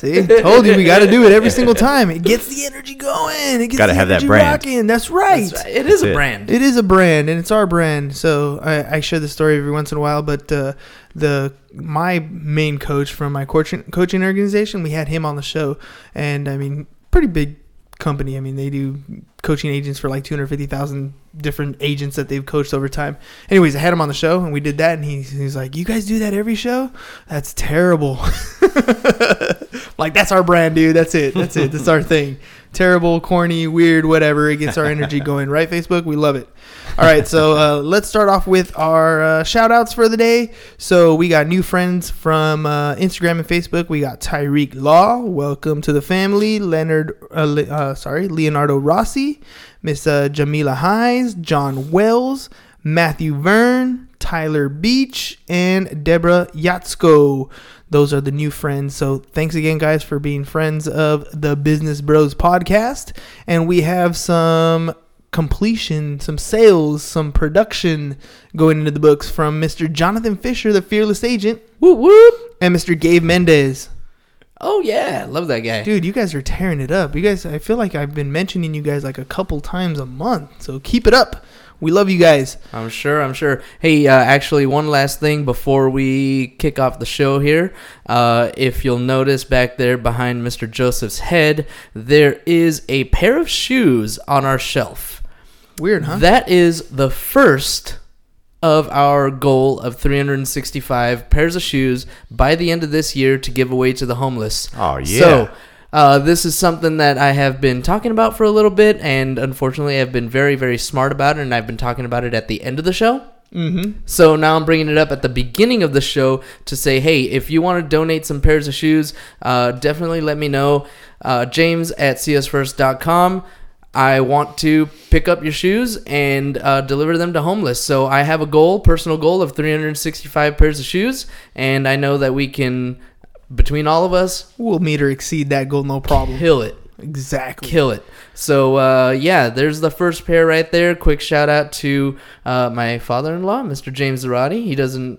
See, told you we got to do it every single time. It gets the energy going. It gets Gotta the have that energy brand. rocking. That's right. That's right. It is That's a it. brand. It is a brand, and it's our brand. So I, I share the story every once in a while. But uh, the my main coach from my coaching coaching organization, we had him on the show, and I mean, pretty big company. I mean, they do coaching agents for like two hundred fifty thousand different agents that they've coached over time. Anyways, I had him on the show, and we did that, and he, he's like, "You guys do that every show? That's terrible." like that's our brand, dude. That's it. That's it. That's our thing. Terrible, corny, weird, whatever. It gets our energy going, right? Facebook, we love it. All right, so uh, let's start off with our uh, shout outs for the day. So we got new friends from uh, Instagram and Facebook. We got Tyreek Law, welcome to the family. Leonard, uh, uh, sorry, Leonardo Rossi, Miss uh, Jamila Hines, John Wells, Matthew Vern, Tyler Beach, and Deborah Yatsko. Those are the new friends. So thanks again, guys, for being friends of the Business Bros podcast. And we have some completion, some sales, some production going into the books from Mr. Jonathan Fisher, the fearless agent, Whoop whoop. and Mr. Gabe Mendez. Oh yeah, love that guy. Dude, you guys are tearing it up. You guys, I feel like I've been mentioning you guys like a couple times a month. So keep it up. We love you guys. I'm sure. I'm sure. Hey, uh, actually, one last thing before we kick off the show here. Uh, if you'll notice back there behind Mr. Joseph's head, there is a pair of shoes on our shelf. Weird, huh? That is the first of our goal of 365 pairs of shoes by the end of this year to give away to the homeless. Oh, yeah. So, uh, this is something that I have been talking about for a little bit, and unfortunately, I've been very, very smart about it, and I've been talking about it at the end of the show. Mm-hmm. So now I'm bringing it up at the beginning of the show to say, hey, if you want to donate some pairs of shoes, uh, definitely let me know. Uh, James at siasfirst.com. I want to pick up your shoes and uh, deliver them to homeless. So I have a goal, personal goal of 365 pairs of shoes, and I know that we can, between all of us, We'll meet or exceed that goal, no problem. kill it Exactly. kill it. So uh, yeah, there's the first pair right there. Quick shout out to uh, my father-in-law, Mr. James Zarati. He doesn't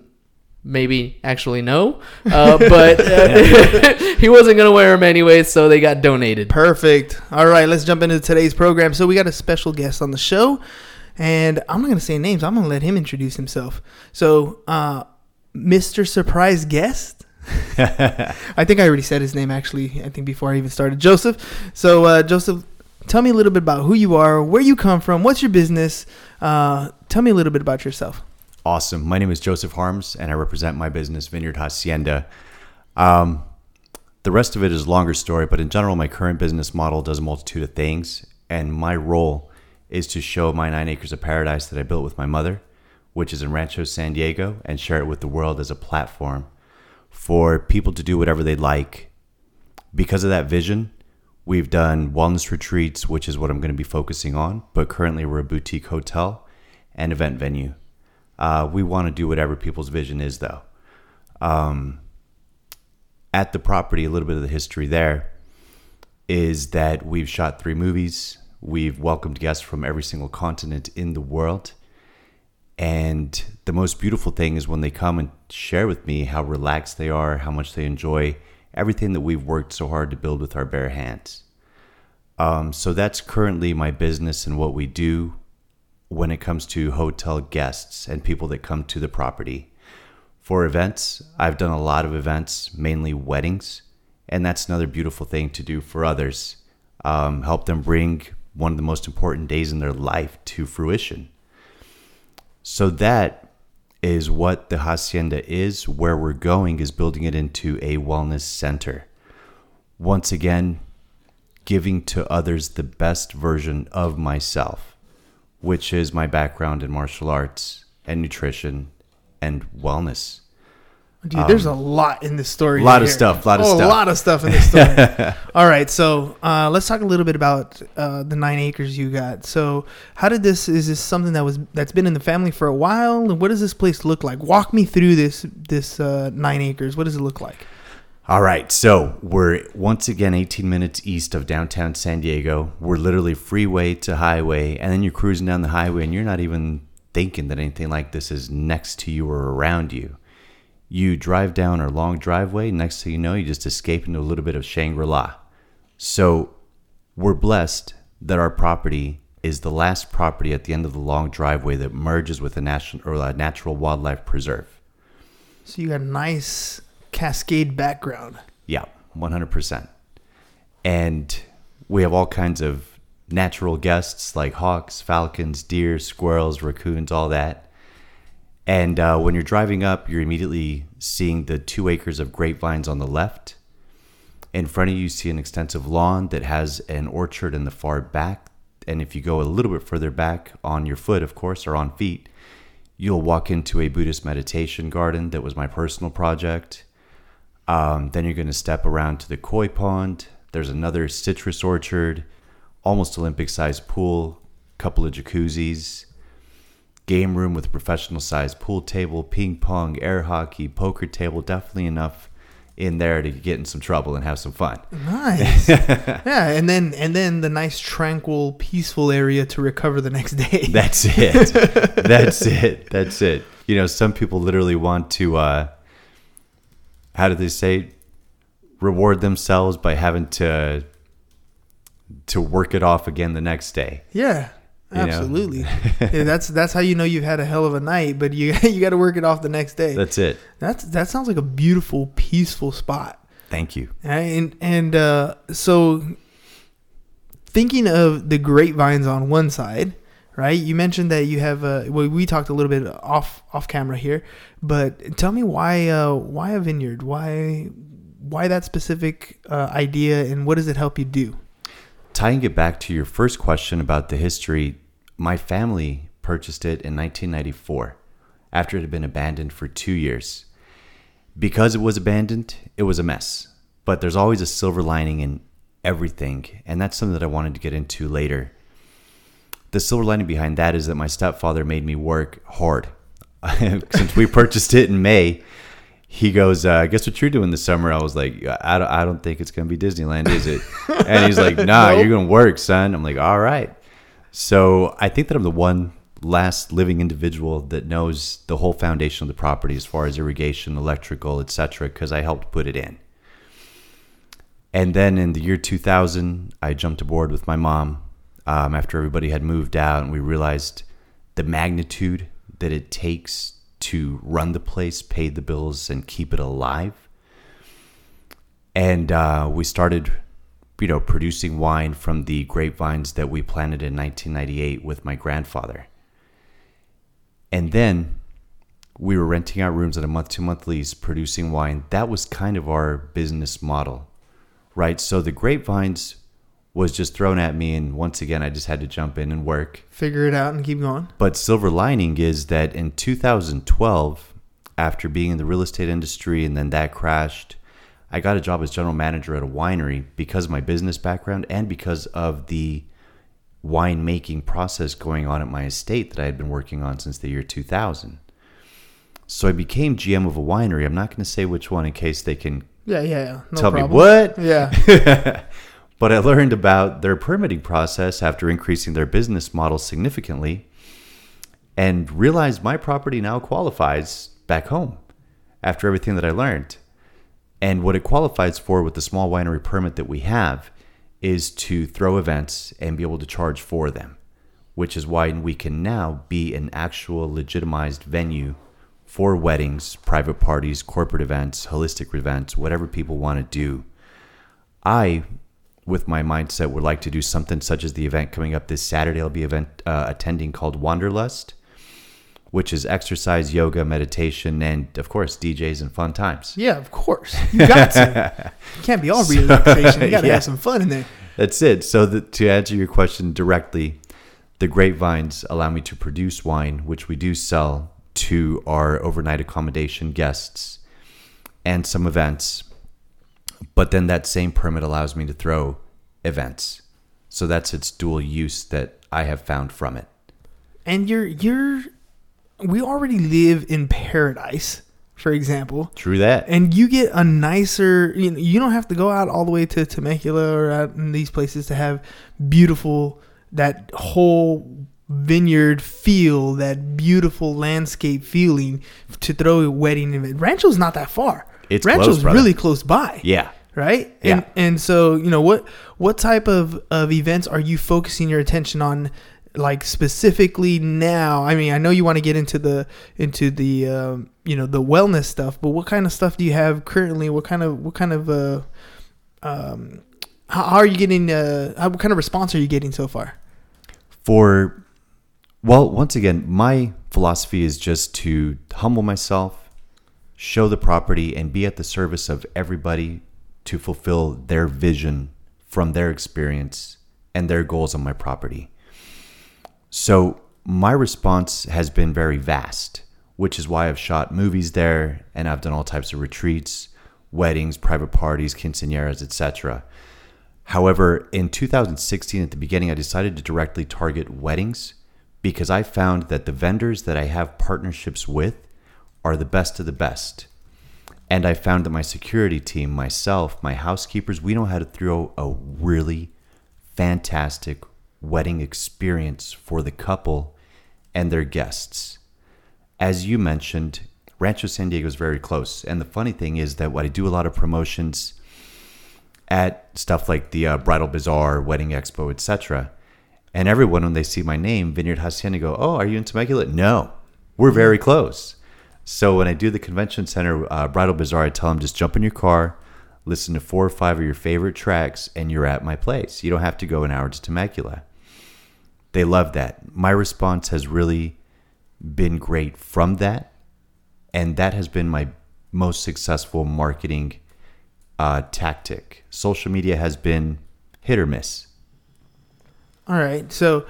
maybe actually no, uh, but uh, he wasn't gonna wear them anyway, so they got donated. Perfect. All right, let's jump into today's program. So we got a special guest on the show, and I'm not gonna say names. I'm gonna let him introduce himself. So, uh, Mr. Surprise Guest. I think I already said his name actually. I think before I even started, Joseph. So, uh, Joseph, tell me a little bit about who you are, where you come from, what's your business. Uh, tell me a little bit about yourself. Awesome. My name is Joseph Harmes, and I represent my business, Vineyard Hacienda. Um, the rest of it is a longer story, but in general, my current business model does a multitude of things, and my role is to show my nine acres of paradise that I built with my mother, which is in Rancho San Diego, and share it with the world as a platform for people to do whatever they like. Because of that vision, we've done wellness retreats, which is what I'm going to be focusing on, but currently we're a boutique hotel and event venue. Uh, we want to do whatever people's vision is, though. Um, at the property, a little bit of the history there is that we've shot three movies. We've welcomed guests from every single continent in the world. And the most beautiful thing is when they come and share with me how relaxed they are, how much they enjoy everything that we've worked so hard to build with our bare hands. Um, so that's currently my business and what we do when it comes to hotel guests and people that come to the property. For events, I've done a lot of events, mainly weddings, and that's another beautiful thing to do for others. Um, help them bring one of the most important days in their life to fruition. So that is what the hacienda is. Where we're going is building it into a wellness center. Once again, giving to others the best version of myself, which is my background in martial arts and nutrition and wellness. Dude, there's a lot in this story. A lot of here. stuff, A lot of oh, stuff. A lot of stuff in this story. All right, so uh, let's talk a little bit about uh, the nine acres you got. So, how did this? Is this something that was that's been in the family for a while? And what does this place look like? Walk me through this this uh, nine acres. What does it look like? All right, so we're once again 18 minutes east of downtown San Diego. We're literally freeway to highway, and then you're cruising down the highway, and you're not even thinking that anything like this is next to you or around you. You drive down a long driveway, next thing you know, you just escape into a little bit of Shangri La. So we're blessed that our property is the last property at the end of the long driveway that merges with a national or a natural wildlife preserve. So you got a nice cascade background. Yeah, 100%. And we have all kinds of natural guests like hawks, falcons, deer, squirrels, raccoons, all that. And uh, when you're driving up, you're immediately seeing the two acres of grapevines on the left. In front of you, you see an extensive lawn that has an orchard in the far back. And if you go a little bit further back on your foot, of course, or on feet, you'll walk into a Buddhist meditation garden that was my personal project. Um, then you're going to step around to the koi pond. There's another citrus orchard, almost Olympic sized pool, couple of jacuzzis, game room with professional sized pool table, ping pong, air hockey, poker table. Definitely enough in there to get in some trouble and have some fun. Nice. yeah, and then and then the nice tranquil, peaceful area to recover the next day. That's it. That's it. That's it. You know, some people literally want to, uh, how do they say, reward themselves by having to to work it off again the next day. Yeah, You absolutely. yeah, that's that's how you know you've had a hell of a night, but you you got to work it off the next day. That's it. That's that sounds like a beautiful, peaceful spot. Thank you. And and uh, so thinking of the grapevines on one side, right? You mentioned that you have uh well, we talked a little bit off off camera here, but tell me why uh why a vineyard? Why why that specific uh, idea and what does it help you do? Tying it back to your first question about the history, my family purchased it in 1994 after it had been abandoned for two years. Because it was abandoned, it was a mess. But there's always a silver lining in everything, and that's something that I wanted to get into later. The silver lining behind that is that my stepfather made me work hard. Since we purchased it in May, he goes, uh, "Guess what you're doing this summer?" I was like, "I don't, I don't think it's gonna be Disneyland, is it?" and he's like, "Nah, you're gonna work, son." I'm like, "All right." So I think that I'm the one last living individual that knows the whole foundation of the property as far as irrigation, electrical, etc., because I helped put it in. And then in the year 2000, I jumped aboard with my mom um, after everybody had moved out, and we realized the magnitude that it takes to run the place, pay the bills, and keep it alive. And uh, we started, you know, producing wine from the grapevines that we planted in 1998 with my grandfather. And then we were renting out rooms at a month to month lease, producing wine. That was kind of our business model, right? So the grapevines was just thrown at me, and once again, I just had to jump in and work. Figure it out and keep going. But silver lining is that in 2012, after being in the real estate industry and then that crashed, I got a job as general manager at a winery because of my business background and because of the winemaking process going on at my estate that I had been working on since the year 2000. So I became GM of a winery. I'm not going to say which one in case they can Yeah, yeah, yeah. No tell problem. me what. Yeah. But I learned about their permitting process after increasing their business model significantly and realized my property now qualifies back home after everything that I learned. And what it qualifies for with the small winery permit that we have is to throw events and be able to charge for them, which is why we can now be an actual legitimized venue for weddings, private parties, corporate events, holistic events, whatever people want to do. I, with my mindset, would like to do something such as the event coming up this Saturday. I'll be event uh, attending called Wanderlust. which is exercise, yoga, meditation, and of course DJs and fun times. Yeah, of course. You got to. You can't be all relaxation. You got to yeah. have some fun in there. That's it. So the, to answer your question directly, the grapevines allow me to produce wine, which we do sell to our overnight accommodation guests and some events. But then that same permit allows me to throw events. So that's its dual use that I have found from it. And you're you're we already live in paradise, for example. True that. And you get a nicer you know, you don't have to go out all the way to Temecula or out in these places to have beautiful that whole vineyard feel, that beautiful landscape feeling to throw a wedding event. Rancho's not that far. It's Rancho's close, really close by. yeah. right? Yeah. And and so you know what what type of of events are you focusing your attention on? Like specifically now, I mean, I know you want to get into the into the um, you know the wellness stuff, but what kind of stuff do you have currently? What kind of what kind of uh, um, how, how are you getting? Uh, how, what kind of response are you getting so far? for well once again my philosophy is just to humble myself show the property and be at the service of everybody to fulfill their vision from their experience and their goals on my property. So my response has been very vast which is why i've shot movies there and i've done all types of retreats weddings private parties quinceañeras etc However, in 2016, at the beginning, I decided to directly target weddings because I found that the vendors that I have partnerships with are the best of the best. And I found that my security team, myself, my housekeepers, we know how to throw a really fantastic wedding experience for the couple and their guests. As you mentioned, Rancho San Diego is very close. And the funny thing is that what I do a lot of promotions at stuff like the uh, Bridal Bazaar, Wedding Expo, etc. And everyone, when they see my name, Vineyard Hacienda, go, "Oh, are you in Temecula?" No, we're very close. So when I do the convention center uh, Bridal Bazaar, I tell them just jump in your car, listen to four or five of your favorite tracks, and you're at my place. You don't have to go an hour to Temecula. They love that. My response has really been great from that, and that has been my most successful marketing uh, tactic. Social media has been hit or miss. All right, so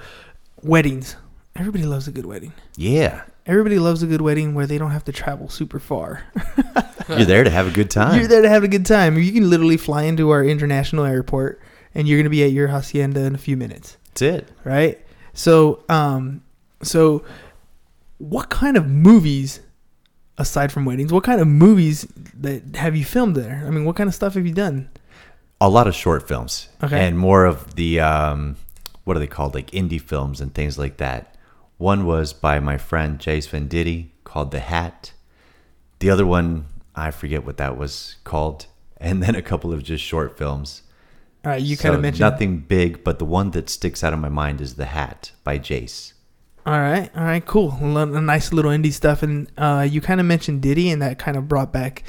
weddings. Everybody loves a good wedding. Yeah, Everybody loves a good wedding where they don't have to travel super far. you're there to have a good time. You're there to have a good time. You can literally fly into our international airport and you're going to be at your hacienda in a few minutes, That's it. right? So, um so what kind of movies aside from weddings, what kind of movies that have you filmed there? I mean, what kind of stuff have you done? A lot of short films Okay. and more of the um, what are they called, like indie films and things like that. One was by my friend Jace Venditti called The Hat. The other one, I forget what that was called, and then a couple of just short films. All right, you So kind of mentioned nothing big, but the one that sticks out of my mind is The Hat by Jace. All right, all right, cool. A, nice little indie stuff, and uh, you kind of mentioned Diddy, and that kind of brought back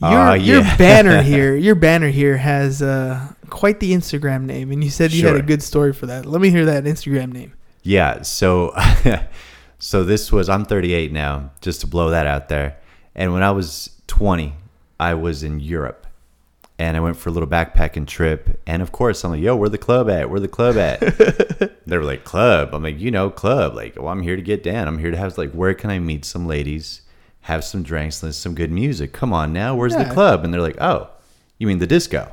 your Ah, your banner here. Your banner here has uh, quite the Instagram name, and you said you had a good story for that. Let me hear that Instagram name. Yeah, so so this was I'm 38 now, just to blow that out there. And when I was 20, I was in Europe. And I went for a little backpacking trip. And of course, I'm like, yo, where the club at? Where the club at? they were like, club. I'm like, you know, club. Like, well, I'm here to get down. I'm here to have, like, where can I meet some ladies, have some drinks, listen some good music? Come on now, where's Yeah. the club? And they're like, oh, you mean the disco?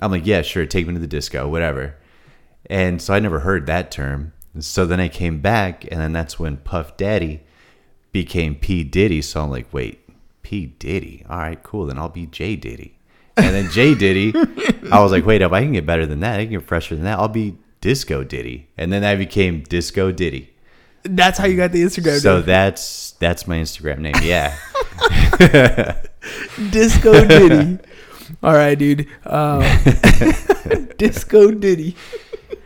I'm like, yeah, sure, take me to the disco, whatever. And so I never heard that term. So then I came back, and then that's when Puff Daddy became P. Diddy. So I'm like, wait, P. Diddy? All right, cool. Then I'll be J. Diddy. And then J. Diddy, I was like, wait up, I can get better than that. I can get fresher than that. I'll be Disco Diddy. And then I became Disco Diddy. That's how you got the Instagram So name. that's that's my Instagram name. Yeah. Disco Diddy. All right, dude. Um, Disco Diddy.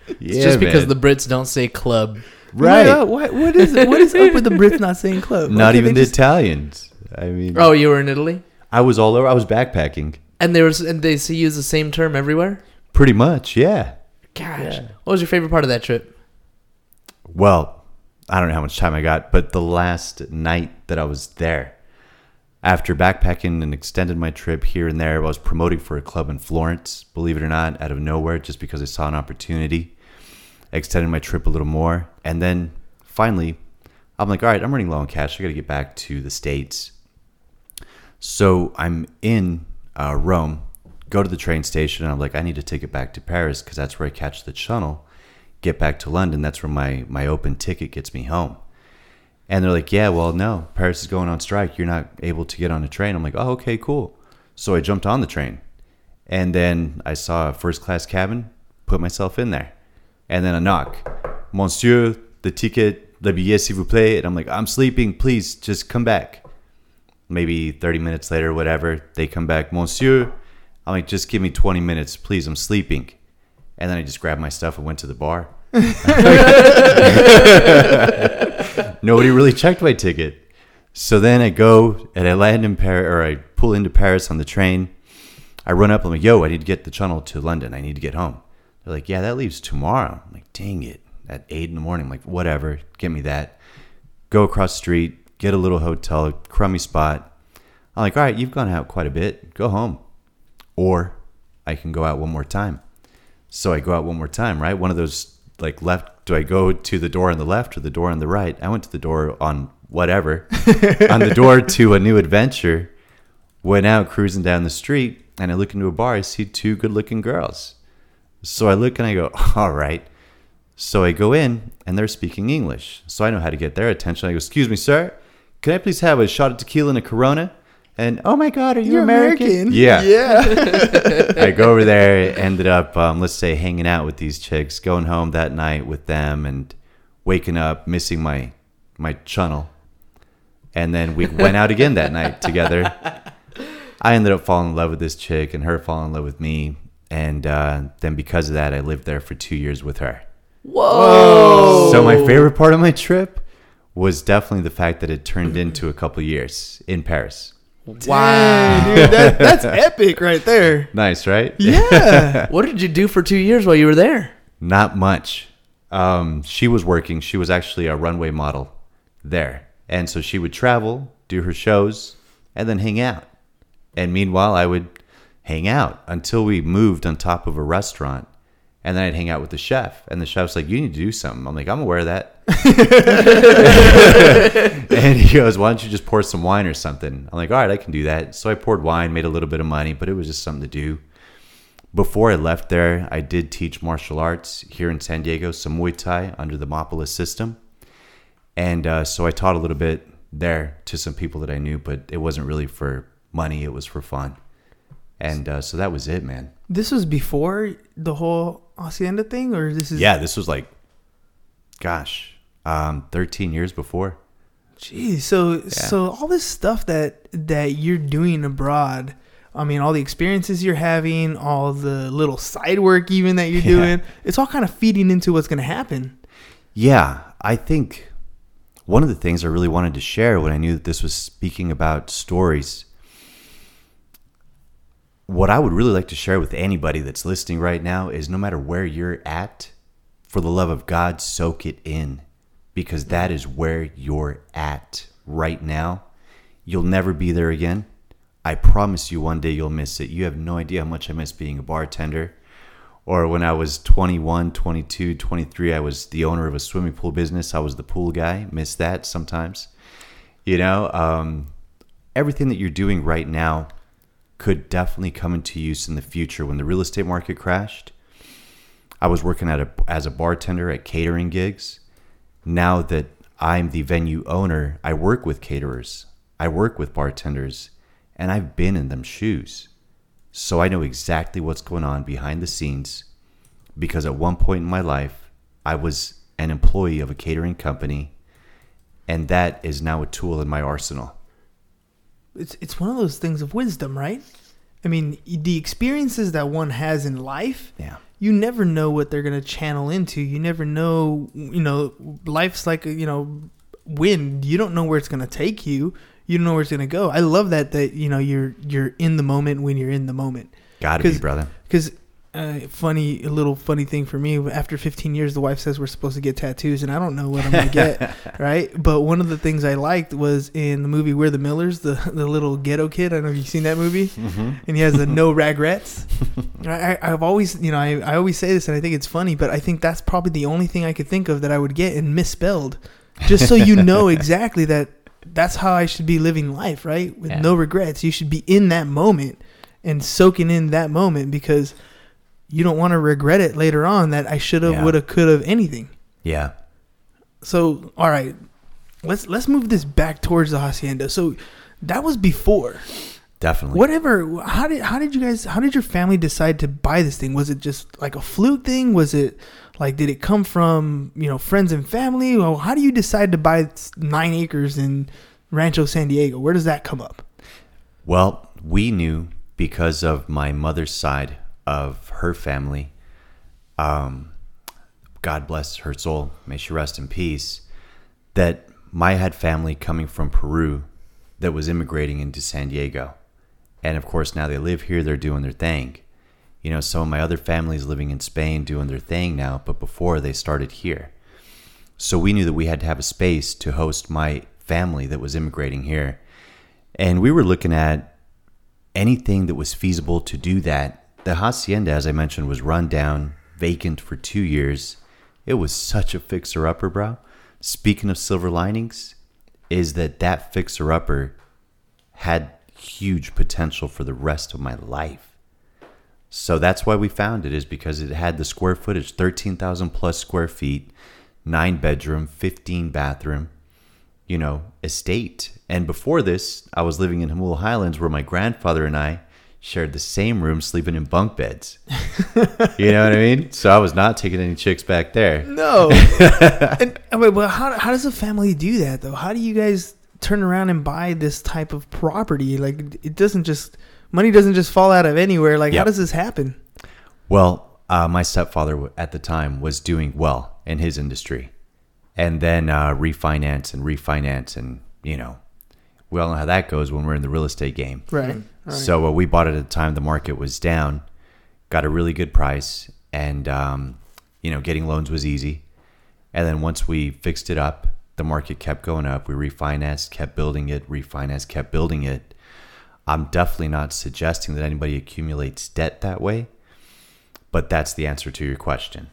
Yeah It's just because the Brits don't say club. right. What, what, what is what is up with the Brits not saying club? Not can't even the just- Italians. I mean, Oh, you were in Italy, I was all over. I was backpacking. and there was and they see use the same term everywhere. Pretty much, yeah. Gosh, what was your favorite part of that trip? Well, I don't know how much time I got, but the last night that I was there, after backpacking and extended my trip here and there, I was promoting for a club in Florence, believe it or not, out of nowhere, just because I saw an opportunity. Extended my trip a little more. And then finally, I'm like, all right, I'm running low on cash. I got to get back to the States. So I'm in uh, Rome, go to the train station, and I'm like, I need to take it back to Paris because that's where I catch the shuttle, get back to London. That's where my, my open ticket gets me home. And they're like, yeah, well, no, Paris is going on strike. You're not able to get on a train. I'm like, oh, okay, cool. So I jumped on the train. And then I saw a first class cabin, put myself in there. And then a knock. Monsieur, the ticket, le billet, s'il vous plaît. And I'm like, I'm sleeping. Please just come back. Maybe 30 minutes later, whatever, they come back. Monsieur, I'm like, just give me 20 minutes, please. I'm sleeping. And then I just grabbed my stuff and went to the bar. Nobody really checked my ticket. So then I go and I land in Paris, or I pull into Paris on the train. I run up. I'm like, "Yo, I need to get the tunnel to London. I need to get home." They're like, "Yeah, that leaves tomorrow." I'm like, "Dang it!" At eight in the morning, I'm like, "Whatever, get me that." Go across the street, get a little hotel, crummy spot. I'm like, "All right, you've gone out quite a bit. Go home, or I can go out one more time." So I go out one more time, right? One of those like left. Do I go to the door on the left or the door on the right? I went to the door on whatever, on the door to a new adventure. Went out cruising down the street, and I look into a bar. I see two good-looking girls. So I look and I go, all right. So I go in, and they're speaking English. So I know how to get their attention. I go, excuse me, sir, can I please have a shot of tequila and a Corona? And oh my God, are you You're American? American. Yeah. Yeah. I go over there, ended up, um, let's say, hanging out with these chicks, going home that night with them, and waking up missing my my channel. And then we went out again that night together. I ended up falling in love with this chick, and her falling in love with me. And uh, then because of that, I lived there for two years with her. Whoa. So my favorite part of my trip was definitely the fact that it turned into a couple years in Paris. Wow. Dang, dude, that, that's epic right there. Nice, right? Yeah. What did you do for two years while you were there? Not much. Um, she was working. She was actually a runway model there. And so she would travel, do her shows, and then hang out. And meanwhile, I would hang out until we moved on top of a restaurant. And then I'd hang out with the chef. And the chef's like, You need to do something. I'm like, I'm aware of that. and he goes, Why don't you just pour some wine or something? I'm like, All right, I can do that. So I poured wine, made a little bit of money, but it was just something to do before I left there, I did teach martial arts here in San Diego, some Muay Thai under the Mopolis system. And uh, so I taught a little bit there to some people that I knew, but it wasn't really for money, it was for fun. And uh, so that was it, man. This was before the whole Hacienda thing, or this is Yeah, this was like, gosh, um, 13 years before. Geez, so so all this stuff that that you're doing abroad, I mean, all the experiences you're having, all the little side work even that you're Yeah. doing, it's all kind of feeding into what's going to happen. Yeah, I think one of the things I really wanted to share when I knew that this was speaking about stories, what I would really like to share with anybody that's listening right now is no matter where you're at, for the love of God, soak it in because that is where you're at right now. You'll never be there again. I promise you one day you'll miss it. You have no idea how much I miss being a bartender or when I was 21, 22, 23, I was the owner of a swimming pool business. I was the pool guy. Miss that sometimes. You know, um, everything that you're doing right now could definitely come into use in the future. When the real estate market crashed, I was working at a, as a bartender at catering gigs. Now that I'm the venue owner, I work with caterers, I work with bartenders, and I've been in them shoes. So I know exactly what's going on behind the scenes because at one point in my life, I was an employee of a catering company, and that is now a tool in my arsenal. It's it's one of those things of wisdom, right? I mean, the experiences that one has in life, Yeah. you never know what they're going to channel into. You never know, you know, life's like, a, you know, wind. You don't know where it's going to take you. You don't know where it's going to go. I love that that, you know, you're you're in the moment when you're in the moment. Gotta be, 'Cause- brother. Cuz uh, funny a little funny thing for me. After 15 years, the wife says we're supposed to get tattoos, and I don't know what I'm gonna get. right? But one of the things I liked was in the movie We're the Millers, the the little ghetto kid. I don't know if you've seen that movie, and he has the no regrets. I, I've always, you know, I, I always say this, and I think it's funny, but I think that's probably the only thing I could think of that I would get and misspelled, just so you know exactly that that's how I should be living life, right? With Yeah. no regrets. You should be in that moment and soaking in that moment because you don't want to regret it later on that I should have, Yeah. would have, could have, anything. Yeah. So, all right, let's let's move this back towards the hacienda. So that was before. Definitely. Whatever. How did how did you guys? How did your family decide to buy this thing? Was it just like a fluke thing? Was it like did it come from you know friends and family? Well, how do you decide to buy nine acres in Rancho San Diego? Where does that come up? Well, we knew because of my mother's side of her family. Um, God bless her soul, may she rest in peace. That my had family coming from Peru that was immigrating into San Diego, and of course now they live here. They're doing their thing. You know, some of my other families living in Spain doing their thing now, but before they started here. So we knew that we had to have a space to host my family that was immigrating here. And we were looking at anything that was feasible to do that. The hacienda, as I mentioned, was run down, vacant for two years. It was such a fixer upper, bro. Speaking of silver linings, is that that fixer upper had huge potential for the rest of my life. So that's why we found it, is because it had the square footage 13,000 plus square feet, nine bedroom, 15 bathroom you know, estate. And before this, I was living in Hamul Highlands where my grandfather and I shared the same room, sleeping in bunk beds. you know what I mean? So I was not taking any chicks back there. No. and, I mean, well, how how does a family do that though? How do you guys turn around and buy this type of property? Like it doesn't just money doesn't just fall out of anywhere. Like how does this happen? Well, uh, my stepfather at the time was doing well in his industry, and then uh, refinance and refinance, and you know, we all know how that goes when we're in the real estate game. Right. right. So uh, we bought it at the time the market was down, got a really good price, and um, you know, getting loans was easy. And then once we fixed it up, the market kept going up. We refinanced, kept building it, refinanced, kept building it. I'm definitely not suggesting that anybody accumulates debt that way, but that's the answer to your question.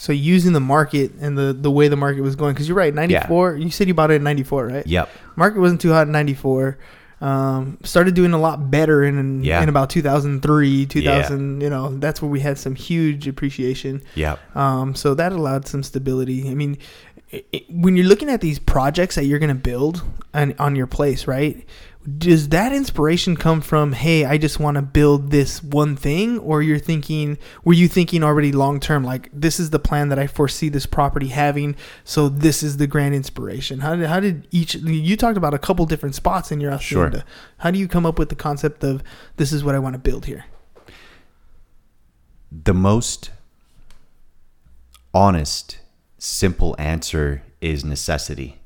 So using the market and the the way the market was going, because you're right, 94. You said you bought it in 94, right? Yep. Market wasn't too hot in 94. Um, started doing a lot better in in, Yeah. in about 2003, 2000. You know, that's where we had some huge appreciation. Yep. Um, so that allowed some stability. I mean, i i when you're looking at these projects that you're going to build on, on your place, right? Does that inspiration come from, hey, I just want to build this one thing? Or you're thinking, were you thinking already long term, like, this is the plan that I foresee this property having, so this is the grand inspiration? How did, how did each, you talked about a couple different spots in your Sure. How do you come up with the concept of, this is what I want to build here? The most honest, simple answer is necessity.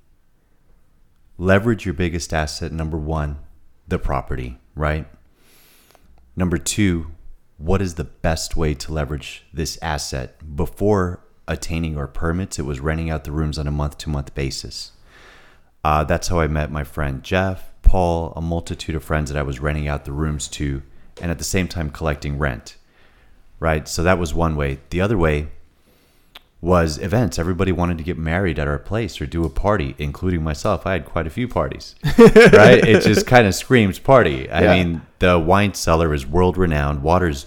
Leverage your biggest asset, number one, the property, right? Number two, what is the best way to leverage this asset? Before attaining our permits, it was renting out the rooms on a month to month basis. Uh, that's how I met my friend Jeff, Paul, a multitude of friends that I was renting out the rooms to, and at the same time collecting rent right? So that was one way. The other way was events. Everybody wanted to get married at our place or do a party, including myself. I had quite a few parties, right? It just kind of screams party. I Yeah. mean, the wine cellar is world renowned. Water's,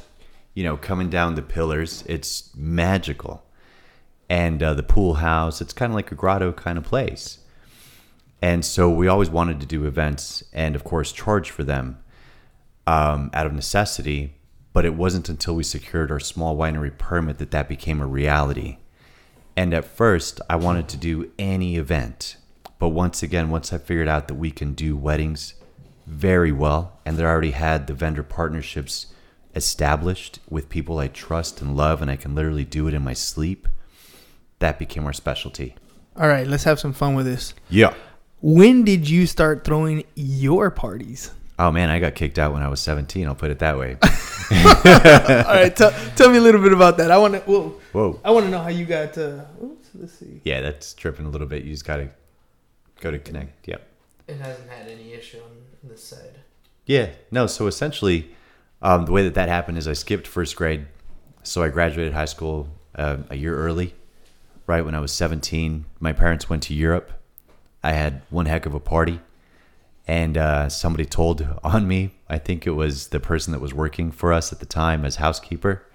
you know, coming down the pillars. It's magical. And uh, the pool house, it's kind of like a grotto kind of place. And so we always wanted to do events and, of course, charge for them um, out of necessity. But it wasn't until we secured our small winery permit that that became a reality. And at first, I wanted to do any event. But once again, once I figured out that we can do weddings very well, and that I already had the vendor partnerships established with people I trust and love, and I can literally do it in my sleep, that became our specialty. All right, let's have some fun with this. Yeah. When did you start throwing your parties? Oh man, I got kicked out when I was 17. I'll put it that way. All right, tell, tell me a little bit about that. I want to. Whoa, Whoa. I want to know how you got. Uh, oops, let's see. Yeah, that's tripping a little bit. You just gotta go to connect. Yep. It hasn't had any issue on this side. Yeah. No. So essentially, um, the way that that happened is I skipped first grade, so I graduated high school uh, a year early. Right when I was 17, my parents went to Europe. I had one heck of a party, and uh, somebody told on me. I think it was the person that was working for us at the time as housekeeper.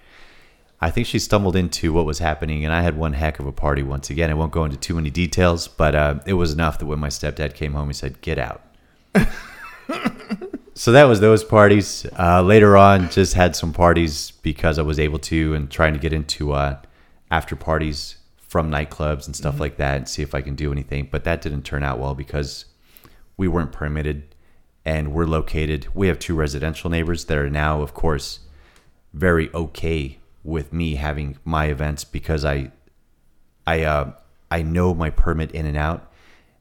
I think she stumbled into what was happening, and I had one heck of a party once again. I won't go into too many details, but uh, it was enough that when my stepdad came home, he said, "Get out." so that was those parties. Uh, later on, just had some parties because I was able to, and trying to get into uh, after parties from nightclubs and stuff like that, and see if I can do anything. But that didn't turn out well because we weren't permitted, and we're located. We have two residential neighbors that are now, of course, very okay with me having my events because I I uh, I know my permit in and out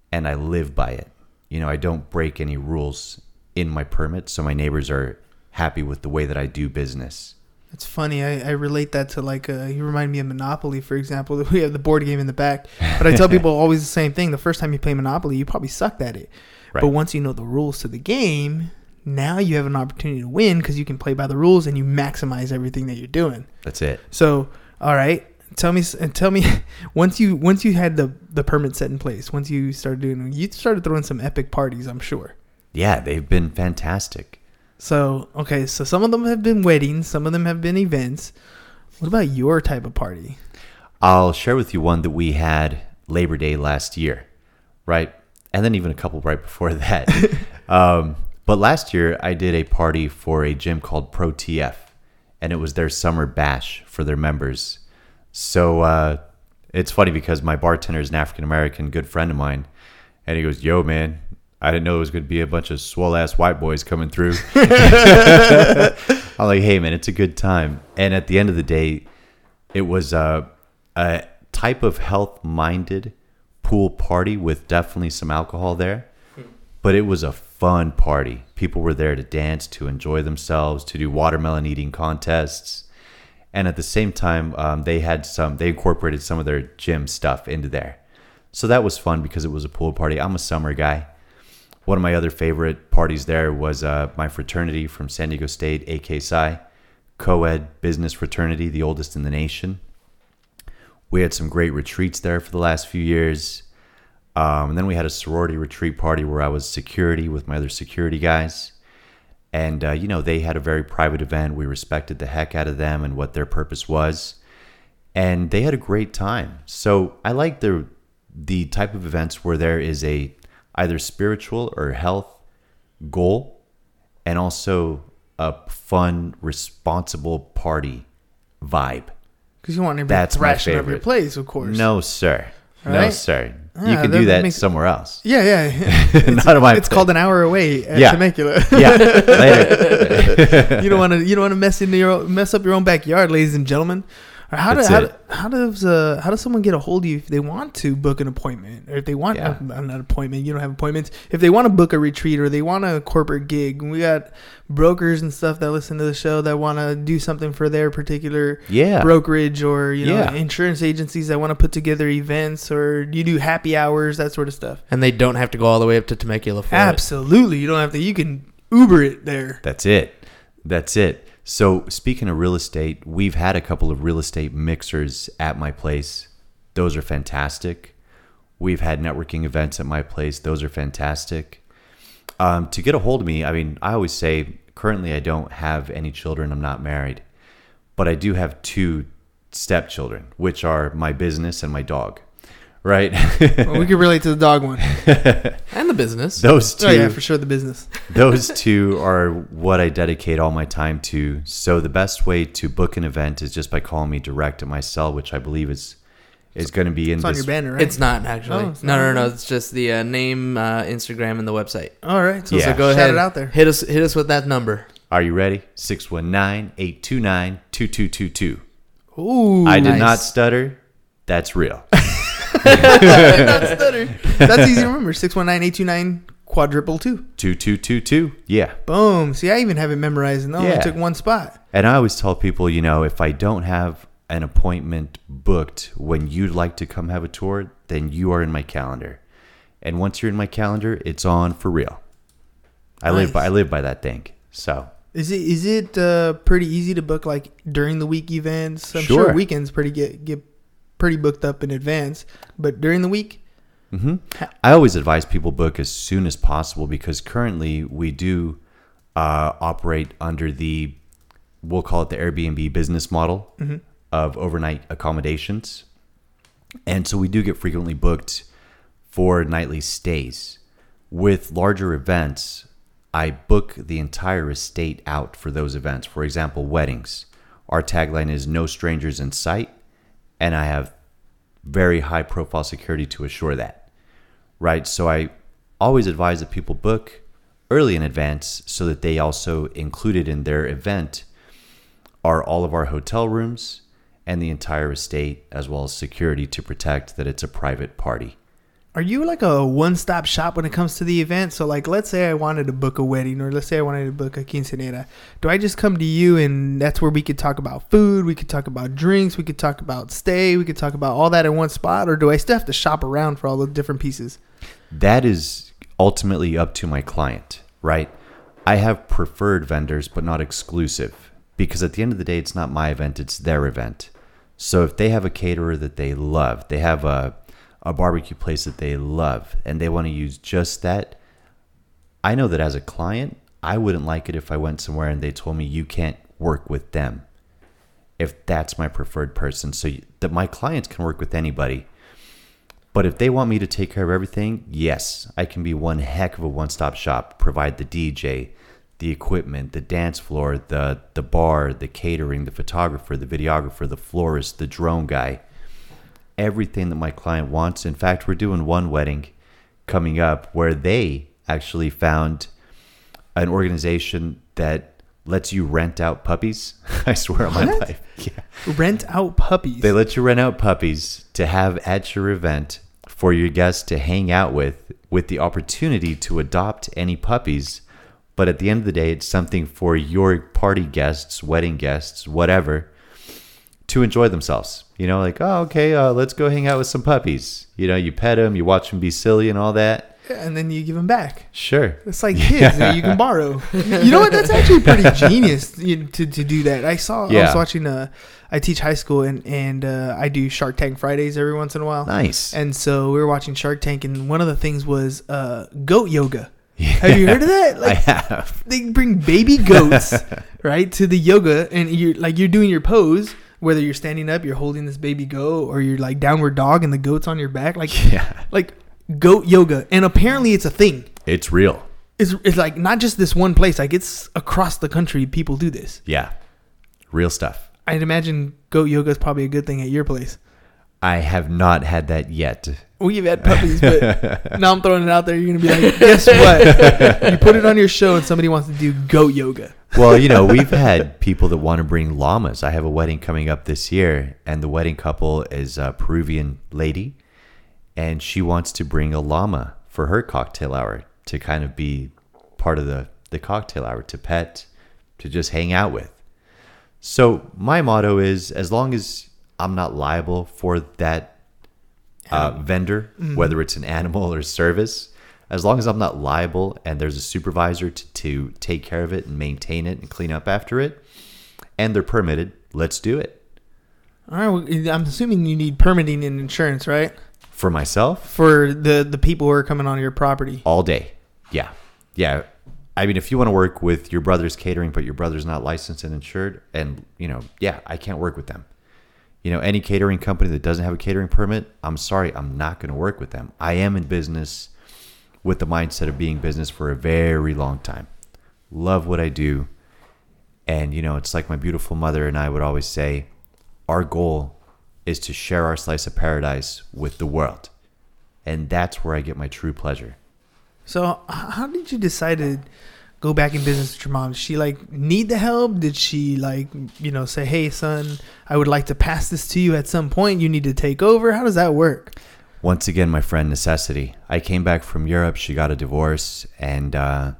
and I live by it. You know, I don't break any rules in my permit, so my neighbors are happy with the way that I do business. It's funny. I, I relate that to like uh, you remind me of Monopoly, for example. We have the board game in the back, but I tell people always the same thing. The first time you play Monopoly, you probably sucked at it, Right. but once you know the rules to the game, now you have an opportunity to win because you can play by the rules and you maximize everything that you're doing. That's it. So, all right, tell me and tell me once you once you had the the permit set in place, once you started doing, you started throwing some epic parties. I'm sure. Yeah, they've been fantastic. So okay, so some of them have been weddings, some of them have been events. What about your type of party? I'll share with you one that we had Labor Day last year, right? And then even a couple right before that. um, but last year, I did a party for a gym called Pro TF, and it was their summer bash for their members. So uh, it's funny because my bartender is an African American good friend of mine, and he goes, "Yo, man." I didn't know it was going to be a bunch of swell ass white boys coming through. I'm like, hey man, it's a good time. And at the end of the day, it was uh, a type of health minded pool party with definitely some alcohol there. But it was a fun party. People were there to dance, to enjoy themselves, to do watermelon eating contests. And at the same time, um, they had some, they incorporated some of their gym stuff into there. So that was fun because it was a pool party. I'm a summer guy. One of my other favorite parties there was uh, my fraternity from San Diego State, AK Psi, co ed business fraternity, the oldest in the nation. We had some great retreats there for the last few years. Um, and then we had a sorority retreat party where I was security with my other security guys. And, uh, you know, they had a very private event. We respected the heck out of them and what their purpose was. And they had a great time. So I like the, the type of events where there is a either spiritual or health goal and also a fun, responsible party vibe. Because you want to everybody That's thrashing up your place, of course. No, sir. No, Right? sir. you Ah, can that- do that makes- somewhere else. Yeah, yeah. Not in my it's called an hour away at Yeah. Temecula. Yeah. You don't want to. You don't want to mess in your own- mess up your own backyard, ladies and gentlemen. How, do, how, do- how does uh, how does someone get a hold of you if they want to book an appointment or if they want Yeah. uh, not an appointment? You don't have appointments. If they want to book a retreat or they want a corporate gig, we got brokers and stuff that listen to the show that want to do something for their particular Yeah. brokerage or you know Yeah. insurance agencies that want to put together events or you do happy hours that sort of stuff. And they don't have to go all the way up to Temecula for it. Absolutely, you don't have to. You can Uber it there. That's it. That's it. So, speaking of real estate, we've had a couple of real estate mixers at my place. Those are fantastic. We've had networking events at my place. Those are fantastic. Um, to get a hold of me, I mean, I always say currently I don't have any children. I'm not married, but I do have two stepchildren, which are my business and my dog. Right? Well, we could relate to the dog one. And the business. Those two. Oh yeah, for sure the business. those two are what I dedicate all my time to. So the best way to book an event is just by calling me direct at my cell, which I believe is is going to be in It's on this. your banner, right? It's not actually. Oh, it's no, not? no, no. It's just the uh, name, uh, Instagram, and the website. All right. So, Yeah. So go shout ahead. it out there. Hit us. Hit us with that number. Are you ready? 619-829-2222. Ooh, I did nice. not stutter. That's real. That's easy to remember. 619-829 quadruple two. Two two two two. Yeah. Boom. See, I even have it memorized, and I only Yeah. took one spot. And I always tell people, you know, if I don't have an appointment booked when you'd like to come have a tour, then you are in my calendar. And once you're in my calendar, it's on for real. I live by I live by that thing. So Is it is it uh, pretty easy to book like during the week events? I'm sure, Sure. weekends pretty get get pretty booked up in advance, but during the week, hmm I always advise people book as soon as possible because currently we do uh, operate under the we'll call it the Airbnb business model of overnight accommodations, and so we do get frequently booked for nightly stays. With larger events, I book the entire estate out for those events. For example, weddings. Our tagline is "No strangers in sight," and I have very high profile security to assure that right? So I always advise that people book early in advance so that they also included in their event are all of our hotel rooms and the entire estate as well as security to protect that it's a private party. Are you like a one stop shop when it comes to the event? So like, let's say I wanted to book a wedding, or let's say I wanted to book a quinceanera. Do I just come to you and that's where we could talk about food, we could talk about drinks, we could talk about stay, we could talk about all that in one spot, or do I still have to shop around for all the different pieces? That is ultimately up to my client, right? I have preferred vendors, but not exclusive, because at the end of the day, it's not my event, it's their event. So if they have a caterer that they love, they have a, a barbecue place that they love, and they want to use just that, I know that as a client, I wouldn't like it if I went somewhere and they told me you can't work with them. If that's my preferred person, so that my clients can work with anybody. But if they want me to take care of everything, yes, I can be one heck of a one-stop shop. Provide the DJ, the equipment, the dance floor, the the bar, the catering, the photographer, the videographer, the florist, the drone guy. Everything that my client wants. In fact, we're doing one wedding coming up where they actually found an organization that lets you rent out puppies. I swear on my life. Yeah. Rent out puppies. They let you rent out puppies to have at your event for your guests to hang out with, with the opportunity to adopt any puppies. But at the end of the day, it's something for your party guests, wedding guests, whatever, to enjoy themselves. You know, like, oh, okay, uh, let's go hang out with some puppies. You know, you pet them, you watch them be silly and all that. and then you give them back. Sure. It's like kids that you can borrow. You know what? That's actually pretty genius you, to, to do that. I saw. I was watching. Uh, I teach high school and and uh, I do Shark Tank Fridays every once in a while. Nice. And so we were watching Shark Tank, and one of the things was uh, goat yoga. Have you heard of that? I Like have. they bring baby goats right to the yoga, and you're like you're doing your pose. Whether you're standing up, you're holding this baby goat, or you're like downward dog, and the goat's on your back, like Yeah. like goat yoga. And apparently, it's a thing It's real. it's, it's like not just this one place like it's across the country people do this Yeah. Real stuff. i'd imagine goat yoga is probably a good thing at your place I have not had that yet. we've had puppies but now i'm throwing it out there you're gonna be like guess what you put it on your show and somebody wants to do goat yoga Well, you know, we've had people that want to bring llamas. I have a wedding coming up this year, and the wedding couple is a Peruvian lady, and she wants to bring a llama for her cocktail hour to kind of be part of the, the cocktail hour to pet, to just hang out with. So, my motto is as long as I'm not liable for that uh, vendor, whether it's an animal or service, as long as I'm not liable and there's a supervisor to, to take care of it and maintain it and clean up after it, and they're permitted, let's do it. all right well, i'm assuming you need permitting and insurance right For myself, for the the people who are coming on your property all day. Yeah. Yeah. I mean, if you want to work with your brother's catering, but your brother's not licensed and insured, and, you know, yeah, I can't work with them. You know, any catering company that doesn't have a catering permit, I'm sorry, I'm not going to work with them. I am in business with the mindset of being business for a very long time. Love what I do. And, you know, it's like my beautiful mother and I would always say our goal is to share our slice of paradise with the world. And that's where I get my true pleasure. so how did you decide to go back in business with your mom did she like need the help did she like you know say hey son i would like to pass this to you at some point you need to take over how does that work once again, my friend, necessity. I came back from Europe. She got a divorce, and uh,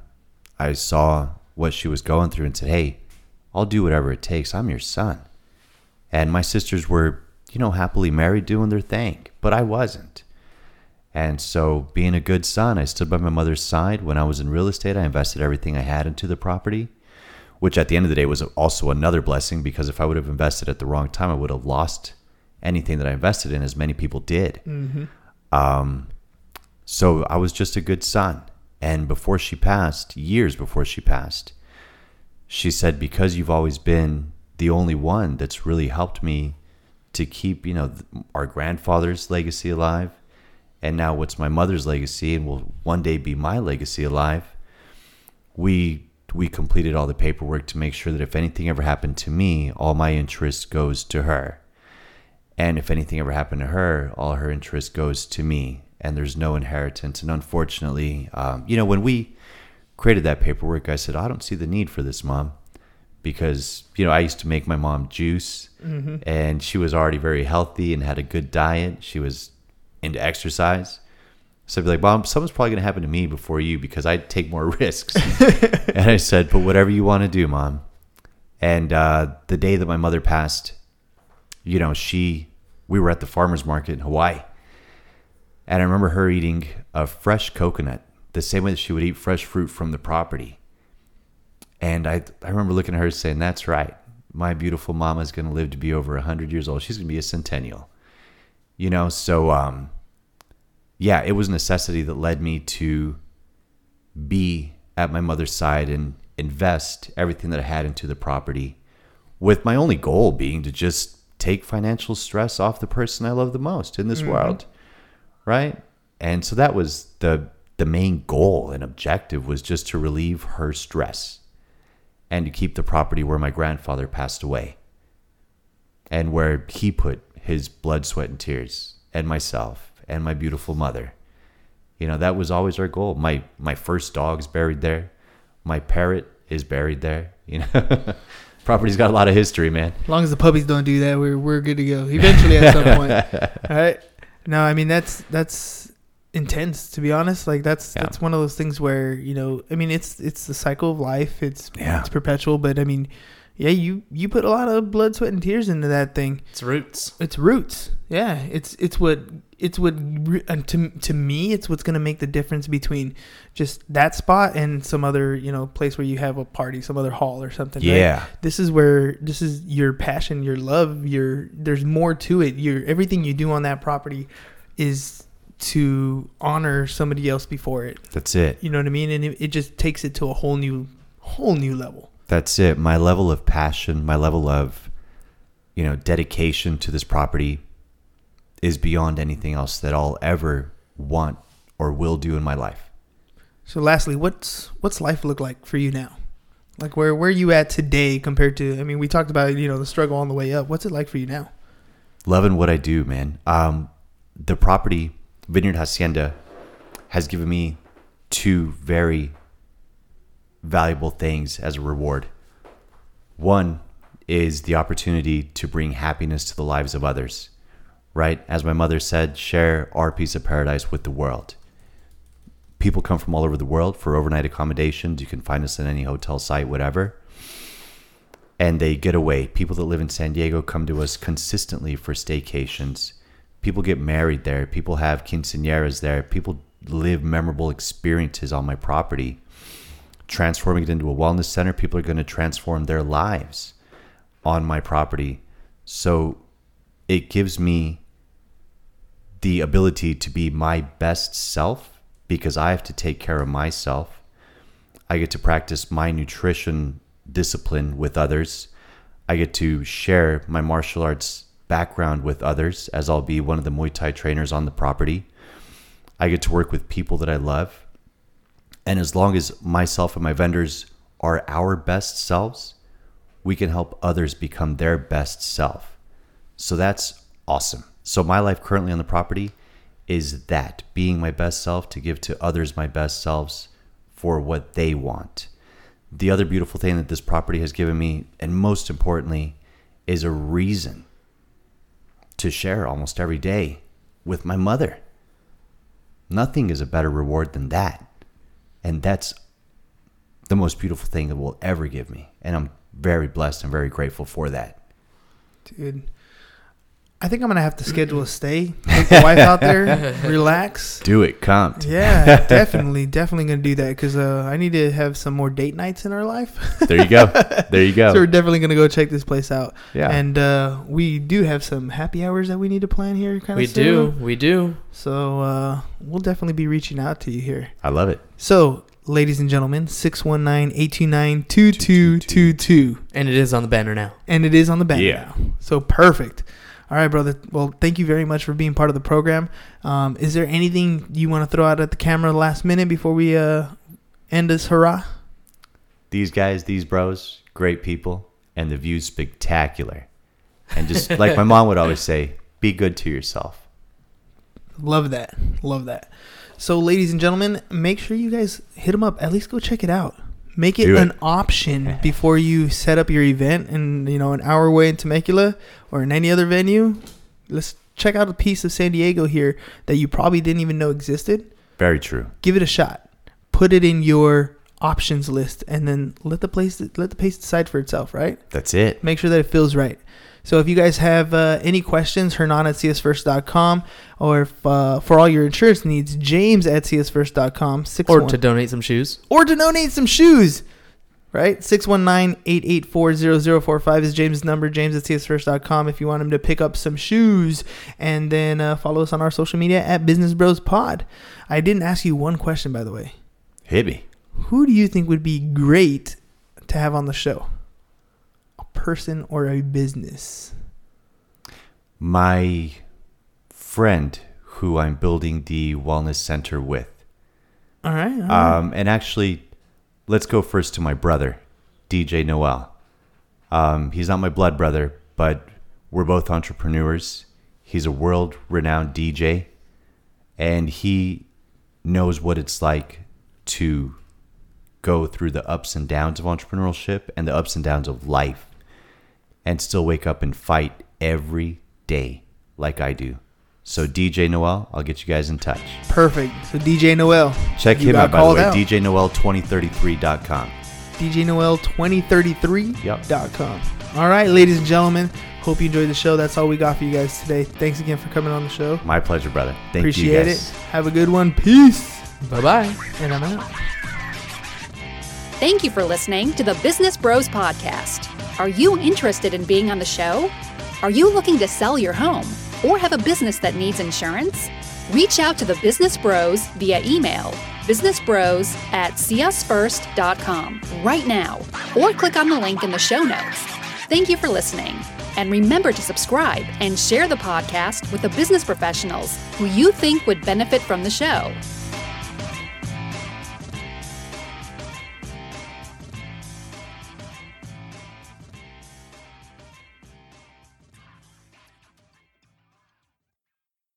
I saw what she was going through and said, Hey, I'll do whatever it takes. I'm your son. And my sisters were, you know, happily married doing their thing, but I wasn't. And so, being a good son, I stood by my mother's side. When I was in real estate, I invested everything I had into the property, which at the end of the day was also another blessing because if I would have invested at the wrong time, I would have lost anything that I invested in, as many people did. Um, so I was just a good son. And before she passed, years before she passed, she said, Because you've always been the only one that's really helped me to keep, you know, th- our grandfather's legacy alive. And now what's my mother's legacy and will one day be my legacy alive. We we completed all the paperwork to make sure that if anything ever happened to me, all my interest goes to her. And if anything ever happened to her, all her interest goes to me, and there's no inheritance. And unfortunately, um, you know, when we created that paperwork, I said, I don't see the need for this, mom, because, you know, I used to make my mom juice, and she was already very healthy and had a good diet. She was into exercise. So I'd be like, Mom, something's probably going to happen to me before you because I take more risks. and I said, But whatever you want to do, Mom. And uh, the day that my mother passed, you know, she, we were at the farmer's market in Hawaii. And I remember her eating a fresh coconut the same way that she would eat fresh fruit from the property. And I, I remember looking at her saying, That's right. My beautiful mama's going to live to be over 100 years old. She's going to be a centennial. You know, so, um, yeah, it was a necessity that led me to be at my mother's side and invest everything that I had into the property with my only goal being to just take financial stress off the person I love the most in this mm-hmm. world. Right? And so that was the the main goal and objective was just to relieve her stress and to keep the property where my grandfather passed away and where he put his blood, sweat, and tears, and myself and my beautiful mother. You know, that was always our goal. My my first dog's buried there. My parrot is buried there. You know, property's got a lot of history, man. As long as the puppies don't do that, we're we're good to go. Eventually, at some point. All right. No, I mean that's that's intense to be honest. Like that's Yeah. that's one of those things where you know, I mean, it's it's the cycle of life. It's Yeah. it's perpetual, but I mean, yeah, you you put a lot of blood, sweat, and tears into that thing. It's roots. It's roots. Yeah, it's it's what it's what and to to me it's what's gonna make the difference between just that spot and some other you know place where you have a party, some other hall or something. right? Yeah. this is where this is your passion, your love, your there's more to it. Your everything you do on that property is to honor somebody else before it. That's it. You know what I mean? And it, it just takes it to a whole new whole new level. That's it. My level of passion, my level of, you know, dedication to this property is beyond anything else that I'll ever want or will do in my life. So lastly, what's what's life look like for you now? Like where where are you at today compared to I mean, we talked about, you know, the struggle on the way up. What's it like for you now? Loving what I do, man. Um, the property, Vineyard Hacienda, has given me two very valuable things as a reward. One is the opportunity to bring happiness to the lives of others, right? As my mother said, share our piece of paradise with the world. People come from all over the world for overnight accommodations. You can find us in any hotel site, whatever. And they get away. People that live in San Diego come to us consistently for staycations. People get married there. People have quinceañeras there. People live memorable experiences on my property transforming it into a wellness center, people are going to transform their lives on my property. So it gives me the ability to be my best self because I have to take care of myself. I get to practice my nutrition discipline with others. I get to share my martial arts background with others as I'll be one of the Muay Thai trainers on the property. I get to work with people that I love. And as long as myself and my vendors are our best selves, we can help others become their best self. So that's awesome. So my life currently on the property is that being my best self to give to others my best selves for what they want. The other beautiful thing that this property has given me, and most importantly, is a reason to share almost every day with my mother. nothing is a better reward than that. And that's the most beautiful thing that will ever give me. And I'm very blessed and very grateful for that. Dude. I think I'm gonna have to schedule a stay. Take the wife out there, relax. Do it, come. Yeah, definitely, definitely gonna do that because uh, I need to have some more date nights in our life. There you go. There you go. so we're definitely gonna go check this place out. Yeah. and uh, we do have some happy hours that we need to plan here. Kind of. We do. We do. So uh, we'll definitely be reaching out to you here. I love it. So, ladies and gentlemen, 619-829-2222. And it is on the banner now. And it is on the banner Yeah. now. So perfect. All right, brother. Well, thank you very much for being part of the program. Um, is there anything you want to throw out at the camera last minute before we uh, end this hurrah? These guys, these bros, great people, and the view's spectacular. And just like my mom would always say, be good to yourself. Love that. Love that. So, ladies and gentlemen, make sure you guys hit them up. At least go check it out. Make it, it. an option before you set up your event and you know an hour away in Temecula or in any other venue. Let's check out a piece of San Diego here that you probably didn't even know existed. Very true. Give it a shot. Put it in your options list, and then let the place let the place decide for itself. Right That's it. make sure that it feels right. So if you guys have uh, any questions, Hernan at siasfirst.com, or if, uh, for all your insurance needs, James at siasfirst.com, six Or to donate some shoes. or to donate some shoes, right? 619-884-0045 is James' number, james at siasfirst.com if you want him to pick up some shoes. And then uh, follow us on our social media at Business Bros Pod. I didn't ask you one question, by the way. Hit me. Who do you think would be great to have on the show? Person or a business? My friend who I'm building the wellness center with. All right. all right. Um, and actually, let's go first to my brother, DJ Noel. Um, he's not my blood brother, but we're both entrepreneurs. He's a world renowned DJ, and he knows what it's like to go through the ups and downs of entrepreneurship and the ups and downs of life and still wake up and fight every day like I do. So, DJ Noel, I'll get you guys in touch. Perfect. So DJ Noel. Check You him out, by the called way, out. DJNoel2033.com. DJ Noel 2033.com. Yep. All right, ladies and gentlemen. Hope you enjoyed the show. That's all we got for you guys today. Thanks again for coming on the show. My pleasure, brother. Thank you Appreciate it. Have a good one. Peace. Bye bye. And I'm out. Thank you for listening to the Business Bros Podcast. Are you interested in being on the show? Are you looking to sell your home or have a business that needs insurance? Reach out to the Business Bros via email businessbros at siasfirst.com right now or click on the link in the show notes. Thank you for listening. And remember to subscribe and share the podcast with the business professionals who you think would benefit from the show.